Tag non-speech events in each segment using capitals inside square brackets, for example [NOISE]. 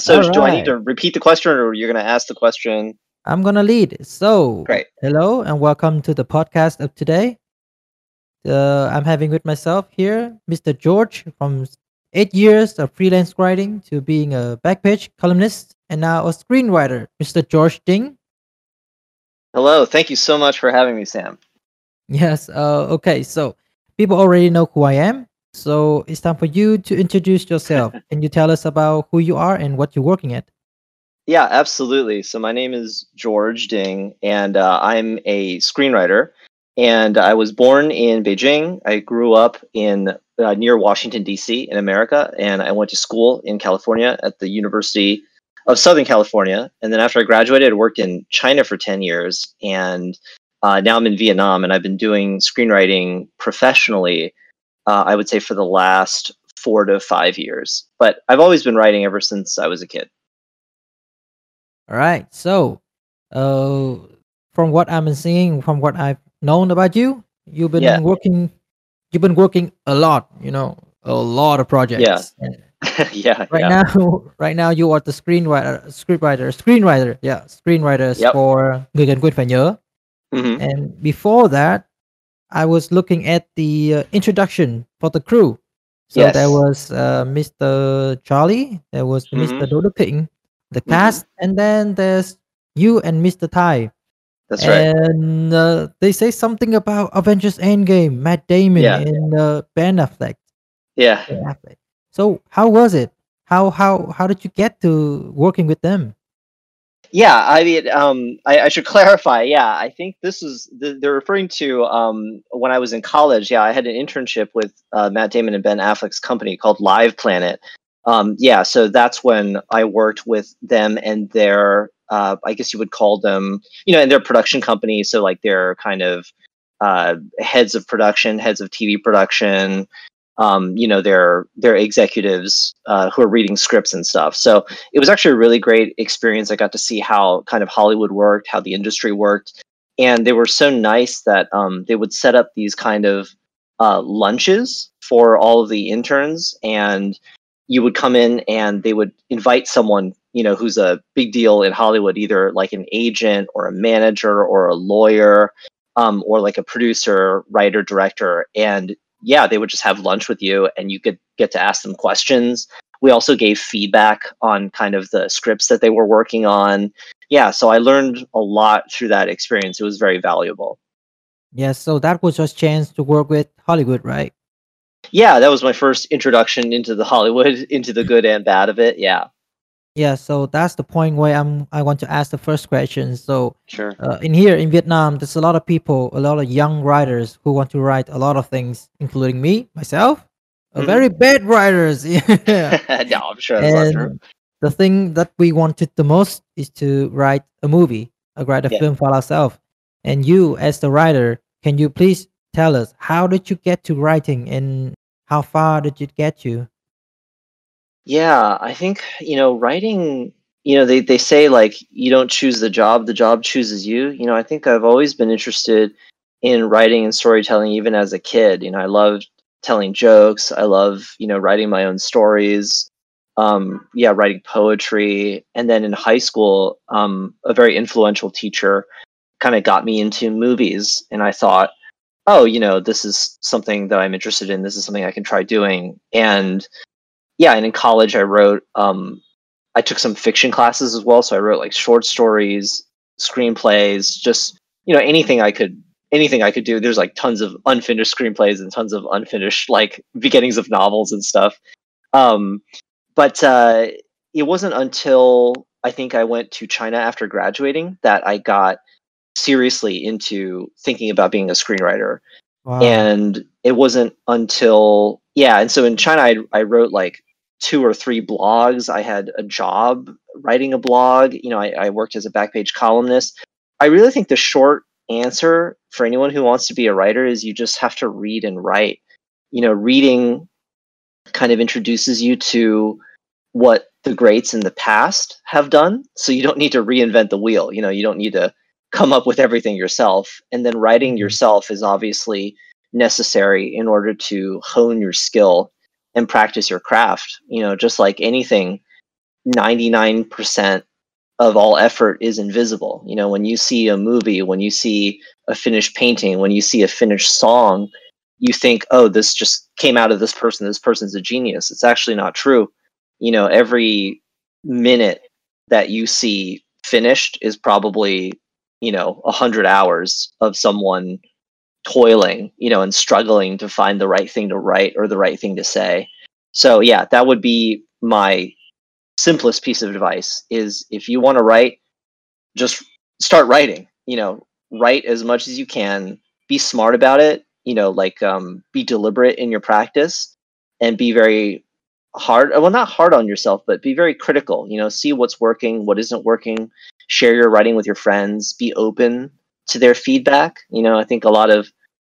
So All do I need to repeat the question or you're going to ask the question? I'm gonna lead. So, Great. hello and welcome to the podcast of today. Uh, I'm having with myself here Mr. George from eight years of freelance writing to being a backpage columnist and now a screenwriter, Mr. George Ding. Hello. Thank you so much for having me, Sam. Yes. Uh, okay. So people already know who I am. So it's time for you to introduce yourself. [LAUGHS] Can you tell us about who you are and what you're working at? Yeah, absolutely. So my name is George Ding, and uh, I'm a screenwriter. And I was born in Beijing. I grew up in uh, near Washington D.C. in America, and I went to school in California at the University of Southern California. And then after I graduated, I worked in China for ten years, and uh, now I'm in Vietnam, and I've been doing screenwriting professionally. Uh, I would say for the last four to five years, but I've always been writing ever since I was a kid. All right. So, uh, from what I'm seeing, from what I've known about you, you've been Yeah. working. You've been working a lot. You know, a lot of projects. And [LAUGHS] yeah, right yeah. now, right now you are the screenwriter, scriptwriter, screenwriter. Yeah, screenwriters Yep. for Người cần quên phải nhớ. Mhm. And before that, I was looking at the uh, introduction for the crew. So there was uh, Mr. Charlie, there was Mr. Mhm. Dodo King, the Mhm. cast, and then there's you and Mr. Tai. That's right. And uh, they say something about Avengers Endgame, Matt Damon Yeah. and uh, Ben Affleck. Yeah. Ben Affleck. So how was it? How how how did you get to working with them? Yeah, I mean, um, I, I should [LAUGHS] clarify. Yeah, I think this is th- they're referring to um, when I was in college. Yeah, I had an internship with uh, Matt Damon and Ben Affleck's company called Live Planet. Um, yeah, so that's when I worked with them and their, uh, I guess you would call them, you know, and their production company. So like their kind of uh, heads of production, heads of TV production, um, you know, their their executives uh, who are reading scripts and stuff. So it was actually a really great experience. I got to see how kind of Hollywood worked, how the industry worked, and they were so nice that um, they would set up these kind of uh, lunches for all of the interns, and you would come in and they would invite someone you know who's a big deal in Hollywood, either like an agent or a manager or a lawyer. Um, or like a producer, writer, director, and yeah, they would just have lunch with you, and you could get to ask them questions. We also gave feedback on kind of the scripts that they were working on. Yeah so i learned a lot through that experience. It was very valuable. Yeah, so that was just chance to work with Hollywood, right? yeah that was my first introduction into the hollywood [LAUGHS] into the good and bad of it yeah Yeah, so that's the point where I'm I want to ask the first question. So sure uh, in here in Vietnam, there's a lot of people, a lot of young writers who want to write a lot of things, including me, myself, a Mhm. very bad writers. [LAUGHS] [LAUGHS] Yeah. no i'm sure that's not true and the thing that we wanted the most is to write a movie, uh, write a Yeah. film for ourselves. And you, as the writer, can you please tell us how did you get to writing and how far did it get you? Yeah, I think, you know, writing, you know, they, they say like you don't choose the job, the job chooses you. You know, I think I've always been interested in writing and storytelling even as a kid. You know, I loved telling jokes. I love, you know, writing my own stories. Um, yeah, writing poetry. And then in high school, um, a very influential teacher kind of got me into movies. And I thought, oh, you know, this is something that I'm interested in. This is something I can try doing. And yeah, and in college I wrote um I took some fiction classes as well, so I wrote like short stories, screenplays, just you know anything I could anything I could do. There's like tons of unfinished screenplays and tons of unfinished like beginnings of novels and stuff. Um but uh it wasn't until I think I went to China after graduating that I got seriously into thinking about being a screenwriter Wow. and it wasn't until yeah and so in china I, I wrote like two or three blogs. I had a job writing a blog. You know I, I worked as a backpage columnist. I really think the short answer for anyone who wants to be a writer is you just have to read and write. You know reading kind of introduces you to what the greats in the past have done. So you don't need to reinvent the wheel. You know you don't need to come up with everything yourself. And then writing Mhm. yourself is obviously necessary in order to hone your skill and practice your craft you know just like anything 99% of all effort is invisible. You know, when you see a movie, when you see a finished painting, when you see a finished song, you think, oh, this just came out of this person. This person's a genius. It's actually not true. You know, every minute that you see finished is probably, you know, a hundred hours of someone toiling, you know, and struggling to find the right thing to write or the right thing to say. So yeah, that would be my simplest piece of advice is if you want to write, just start writing. You know, write as much as you can. Be smart about it. You know, like um, be deliberate in your practice and be very hard. Well, not hard on yourself, but be very critical. You know, see what's working, what isn't working. Share your writing with your friends. Be open to their feedback. You know, I think a lot of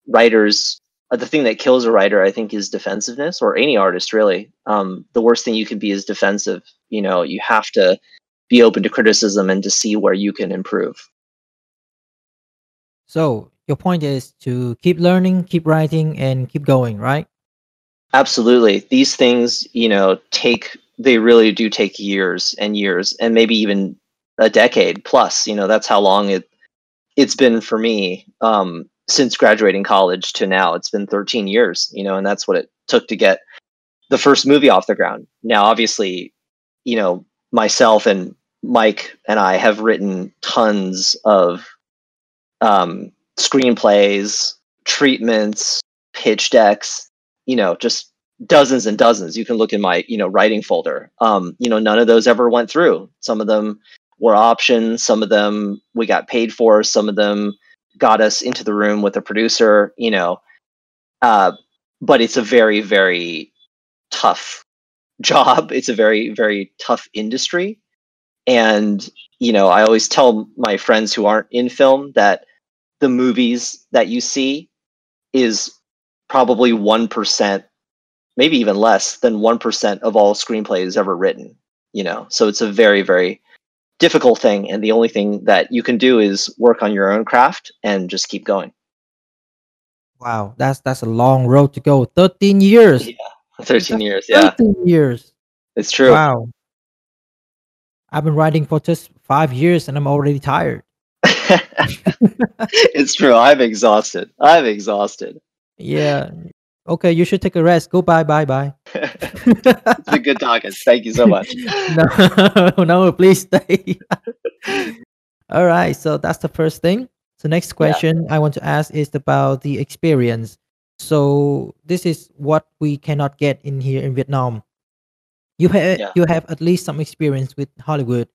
writers uh, the thing that kills a writer, I think, is defensiveness, or any artist really. Um, the worst thing you can be is defensive. You know, you have to be open to criticism and to see where you can improve. So your point is to keep learning, keep writing, and keep going, right? Absolutely. These things, you know, take they really do take years and years, and maybe even a decade plus. You know, that's how long it it's been for me. Um, since graduating college to now. It's been 13 years, you know, and that's what it took to get the first movie off the ground. Now, obviously, you know, myself and Mike and I have written tons of um, screenplays, treatments, pitch decks, you know, just dozens and dozens. You can look in my, you know, writing folder. Um, you know, none of those ever went through. Some of them were options, some of them we got paid for, some of them got us into the room with a producer, you know. Uh, but it's a very, very tough [LAUGHS] job. It's a very, very tough industry. And, you know, I always tell my friends who aren't in film that the movies that you see is probably 1%, maybe even less than 1% of all screenplays ever written, you know. So it's a very, very difficult thing and the only thing that you can do is work on your own craft and just keep going. Wow that's that's a long road to go. 13 years. Yeah 13 years yeah. 13 years. It's true. Wow. I've been writing for just five years and i'm already tired. [LAUGHS] [LAUGHS] It's true i'm exhausted i'm exhausted. Yeah. Okay, you should take a rest. Go bye bye bye. It's been good talking. Thank you so much. [LAUGHS] no, [LAUGHS] no, please stay. [LAUGHS] All right, so that's the first thing. So next question yeah. I want to ask is about the experience. So this is what we cannot get in here in Vietnam. You have yeah. you have at least some experience with Hollywood,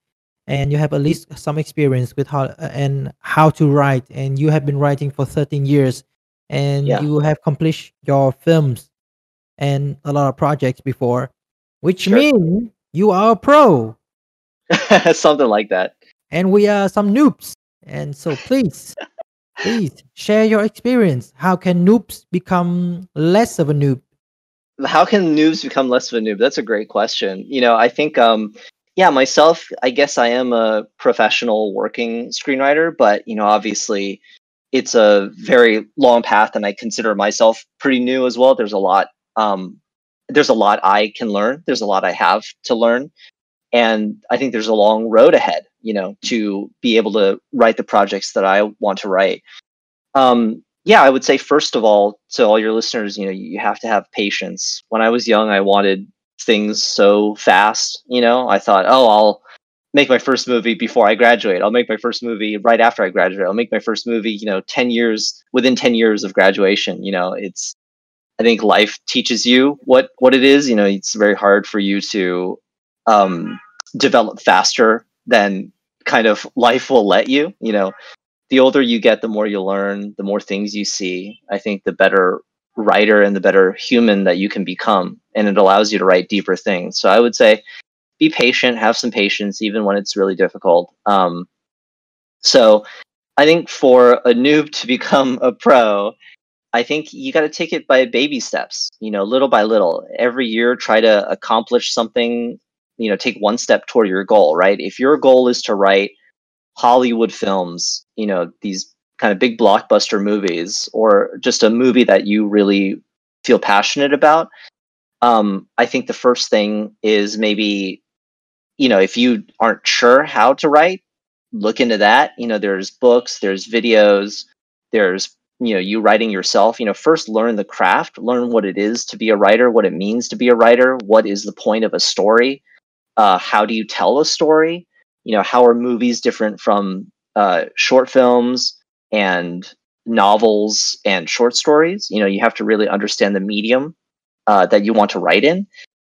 and you have at least some experience with how uh, and how to write, and you have been writing for 13 years and yeah. you have accomplished your films and a lot of projects before, which sure. means you are a pro. [LAUGHS] Something like that. And we are some noobs. And so please, [LAUGHS] please share your experience. How can noobs become less of a noob? How can noobs become less of a noob? That's a great question. You know, I think um yeah, myself, I guess I am a professional working screenwriter, but you know, obviously it's a very long path and i consider myself pretty new as well there's a lot um, there's a lot i can learn there's a lot i have to learn and i think there's a long road ahead you know to be able to write the projects that i want to write um, yeah i would say first of all to all your listeners you know you have to have patience when i was young i wanted things so fast you know i thought oh i'll make my first movie before I graduate. I'll make my first movie right after I graduate. I'll make my first movie, you know, 10 years within 10 years of graduation. You know, it's I think life teaches you what what it is. You know, it's very hard for you to um, develop faster than kind of life will let you. You know, the older you get, the more you learn, the more things you see. I think the better writer and the better human that you can become, and it allows you to write deeper things. So I would say be patient, have some patience, even when it's really difficult. Um, so I think for a noob to become a pro, I think you got to take it by baby steps, you know, little by little. Every year, try to accomplish something, you know, take one step toward your goal, right? If your goal is to write Hollywood films, you know, these kind of big blockbuster movies, or just a movie that you really feel passionate about, um, I think the first thing is maybe you know, if you aren't sure how to write, look into that. You know, there's books, there's videos, there's you know you writing yourself you know first learn the craft learn what it is to be a writer what it means to be a writer what is the point of a story uh, how do you tell a story you know how are movies different from uh, short films and novels and short stories? You know you have to really understand the medium uh, that you want to write in.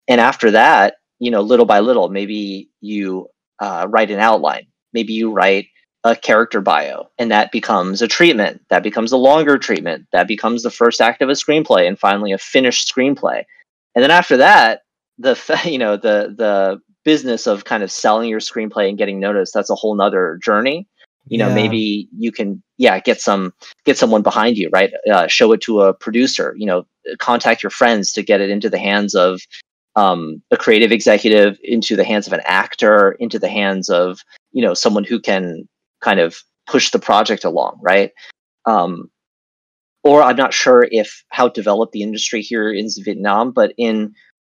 And after that you know little by little maybe you uh, write an outline. Maybe you write a character bio and that becomes a treatment. That becomes a longer treatment. That becomes the first act of a screenplay and finally a finished screenplay. And then after that the [LAUGHS] you know the the business of kind of selling your screenplay and getting noticed that's a whole nother journey. You know Yeah. maybe you can yeah get some get someone behind you right? Uh, show it to a producer you know contact your friends to get it into the hands of um, a creative executive into the hands of an actor into the hands of you know someone who can kind of push the project along right? Um, or i'm not sure if how developed the industry here in vietnam but in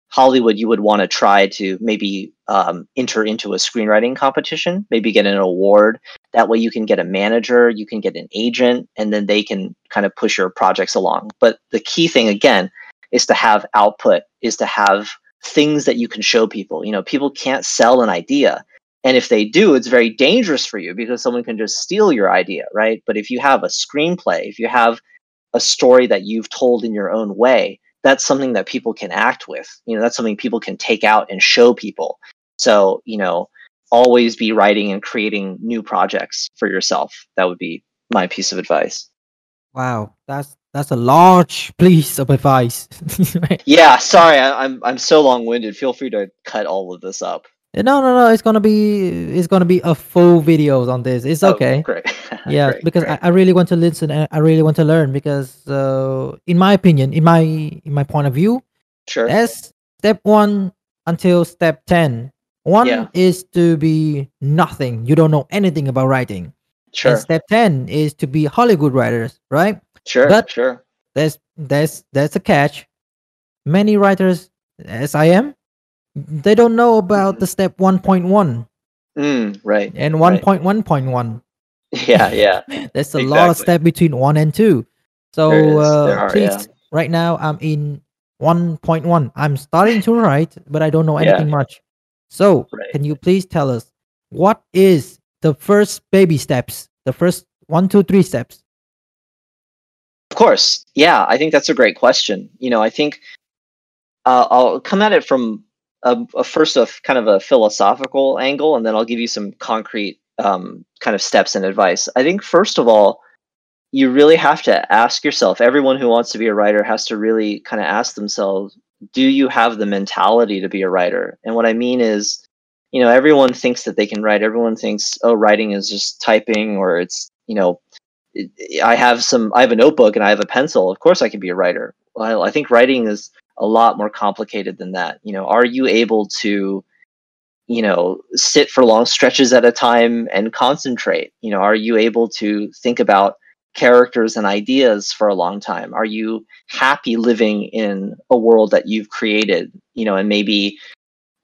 hollywood you would want to try to maybe um, enter into a screenwriting competition maybe get an award. That way you can get a manager you can get an agent and then they can kind of push your projects along. But the key thing again is to have output is to have things that you can show people. You know people can't sell an idea and if they do it's very dangerous for you because someone can just steal your idea right? But if you have a screenplay if you have a story that you've told in your own way that's something that people can act with. You know that's something people can take out and show people. So you know always be writing and creating new projects for yourself. That would be my piece of advice. Wow, that's that's a large [LAUGHS] piece of advice. [LAUGHS] yeah sorry. I, i'm i'm so long-winded. Feel free to cut all of this up no, no, no. It's gonna be it's gonna be a full videos on this. It's Oh, okay. great [LAUGHS] yeah Great, because great. I, I really want to listen and i really want to learn because uh, in my opinion in my in my point of view sure that's step one until step 10 one Yeah. is to be nothing you don't know anything about writing sure and step 10 is to be hollywood writers right sure but- sure there's there's there's a catch many writers as i am they don't know about the step 1.1 mm, right and Right. 1.1.1 [LAUGHS] yeah yeah [LAUGHS] There's a lot of step between one and two. So There is, uh, there are, please, yeah. right now I'm in 1.1. I'm starting to write, but I don't know Yeah. anything much. So Right. can you please tell us what is the first baby steps? The first one, two, three steps. Of course. Yeah, I think that's a great question. You know, I think uh, I'll come at it from a, a first of kind of a philosophical angle, and then I'll give you some concrete um, kind of steps and advice. I think first of all, you really have to ask yourself. Everyone who wants to be a writer has to really kind of ask themselves, do you have the mentality to be a writer? And what I mean is, you know, everyone thinks that they can write. Everyone thinks, oh, writing is just typing, or it's you know I have some I have a notebook and I have a pencil. Of course I can be a writer. Well, I think writing is a lot more complicated than that. You know, are you able to you know, sit for long stretches at a time and concentrate? You know, are you able to think about characters and ideas for a long time? Are you happy living in a world that you've created, you know, and maybe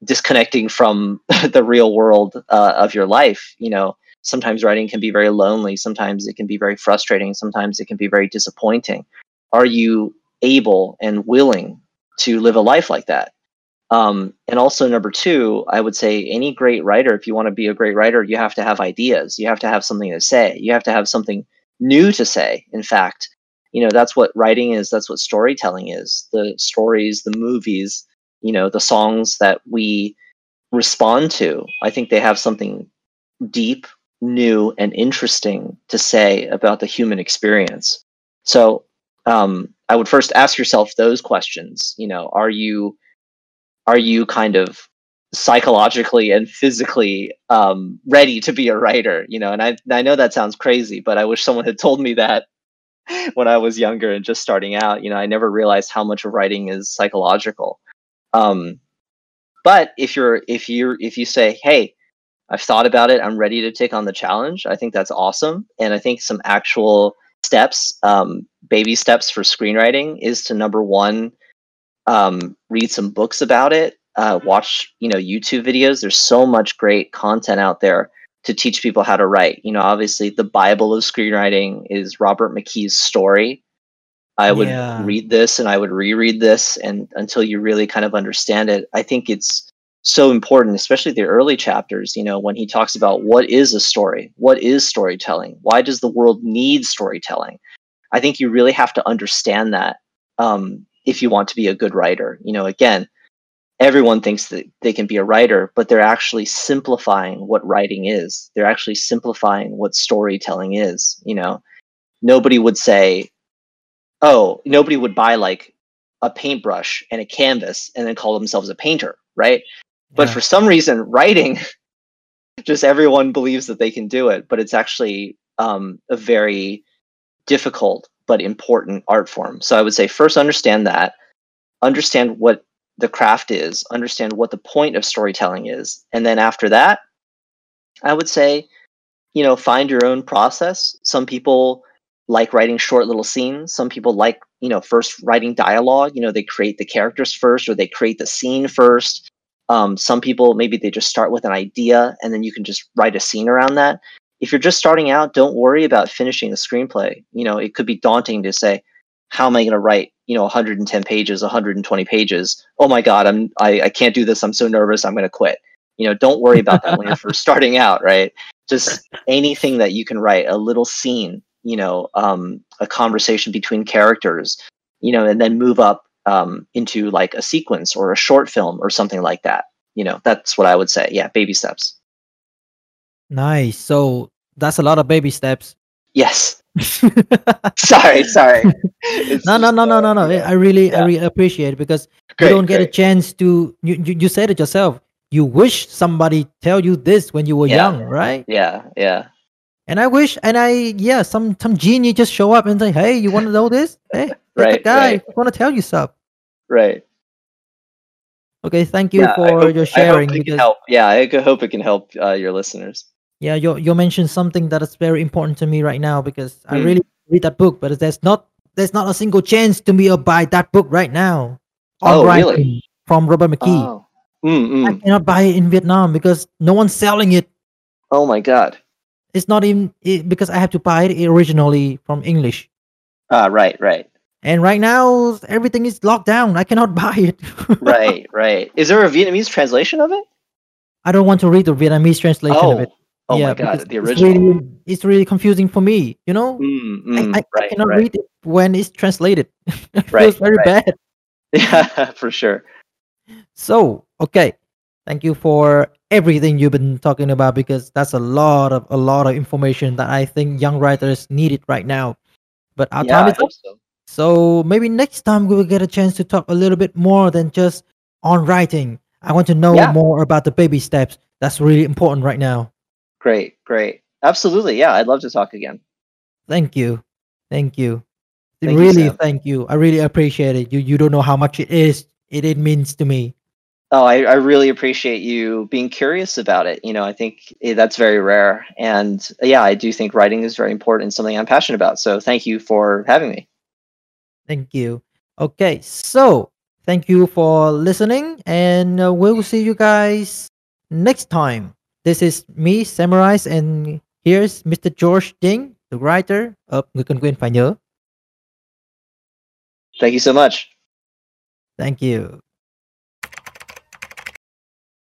disconnecting from [LAUGHS] the real world uh, of your life, you know, sometimes writing can be very lonely sometimes it can be very frustrating sometimes it can be very disappointing are you able and willing to live a life like that. Um, and also number two i would say any great writer if you want to be a great writer you have to have ideas. You have to have something to say. You have to have something new to say in fact. You know that's what writing is that's what storytelling is. The stories the movies you know the songs that we respond to. I think they have something deep new and interesting to say about the human experience. So um, I would first ask yourself those questions. You know, are you are you kind of psychologically and physically um, ready to be a writer? You know, and I I know that sounds crazy, but I wish someone had [LAUGHS] told me that when I was younger and just starting out. You know, I never realized how much of writing is psychological. Um, but if you're if you're if you say, hey, I've thought about it. I'm ready to take on the challenge. I think that's awesome. And I think some actual steps, um, baby steps for screenwriting is to number one, um, read some books about it. uh, watch you know YouTube videos. There's so much great content out there to teach people how to write. You know, obviously the Bible of screenwriting is Robert McKee's story. I would Yeah. read this and I would reread this and until you really kind of understand it. I think it's so important, especially the early chapters, you know, when he talks about what is a story? What is storytelling? Why does the world need storytelling? I think you really have to understand that um, if you want to be a good writer. You know, again, everyone thinks that they can be a writer, but they're actually simplifying what writing is. They're actually simplifying what storytelling is. You know, nobody would say, oh, nobody would buy like a paintbrush and a canvas and then call themselves a painter, right? But for some reason, writing, [LAUGHS] just everyone believes that they can do it, but it's actually um, a very difficult but important art form. So I would say first understand that, understand what the craft is, understand what the point of storytelling is, and then after that, I would say, you know, find your own process. Some people like writing short little scenes. Some people like, you know, first writing dialogue. You know, they create the characters first or they create the scene first. Um, some people maybe they just start with an idea and then you can just write a scene around that. If you're just starting out, don't worry about finishing a screenplay. You know, it could be daunting to say, how am I going to write, you know, 110 pages, 120 pages? Oh my God, I'm I, I can't do this. I'm so nervous. I'm going to quit. You know, don't worry about that when you're [LAUGHS] first starting out, right? Just anything that you can write, a little scene, you know, um, a conversation between characters, you know, and then move up um, into like a sequence or a short film or something like that. You know, that's what I would say. Yeah, baby steps. Nice. So that's a lot of baby steps. Yes. [LAUGHS] sorry, sorry. It's no, no, no, no, uh, no, no. yeah. I really, I really appreciate it because Great, you don't get a chance to. You, you, you said it yourself. You wish somebody tell you this when you were Yeah. young, right? Yeah, yeah. And I wish, and I, yeah, some some genie just show up and say, "Hey, you want to know this? Hey, [LAUGHS] Right, guy right. want to tell you stuff." Right. Okay, thank you yeah, for hope- your sharing. hope it can because help. Yeah, I hope it can help uh, your listeners. Yeah, you you mentioned something that is very important to me right now because I Mm. really read that book, but there's not there's not a single chance to me to buy that book right now. Oh, really? From Robert McKee. Oh. Mm, I mm. cannot buy it in Vietnam because no one's selling it. oh my God. It's not even it, because I have to buy it originally from English. Ah, right, right, And right now everything is locked down. I cannot [LAUGHS] buy it. right, right. Is there a Vietnamese translation of it? I don't want to read the Vietnamese translation oh, of it. Oh yeah, my God, the It's original. really, it's really confusing for me. You know, Mm, I, mm, I, I right, cannot right. read it when it's translated. [LAUGHS] it Right, feels very bad. Yeah, [LAUGHS] [LAUGHS] for sure. So, okay. Thank you for everything you've been talking about because that's a lot of a lot of information that I think young writers need it right now. But our yeah, time I is up. so. So maybe next time we will get a chance to talk a little bit more than just on writing. I want to know Yeah. more about the baby steps. That's really important right now. Great, great. Absolutely. Yeah, I'd love to talk again. Thank you. Thank you. Thank really Sam. thank you. I really appreciate it. You you don't know how much it is it, it means to me. Oh, I, I really appreciate you being curious about it. You know, I think eh, that's very rare. And yeah, I do think writing is very important something I'm passionate about. So thank you for having me. Thank you. Okay, so thank you for listening, and uh, we'll see you guys next time. This is me, Samurais, and here's Mr. George Ding, the writer of Người cần quên phải nhớ. Thank you so much. Thank you.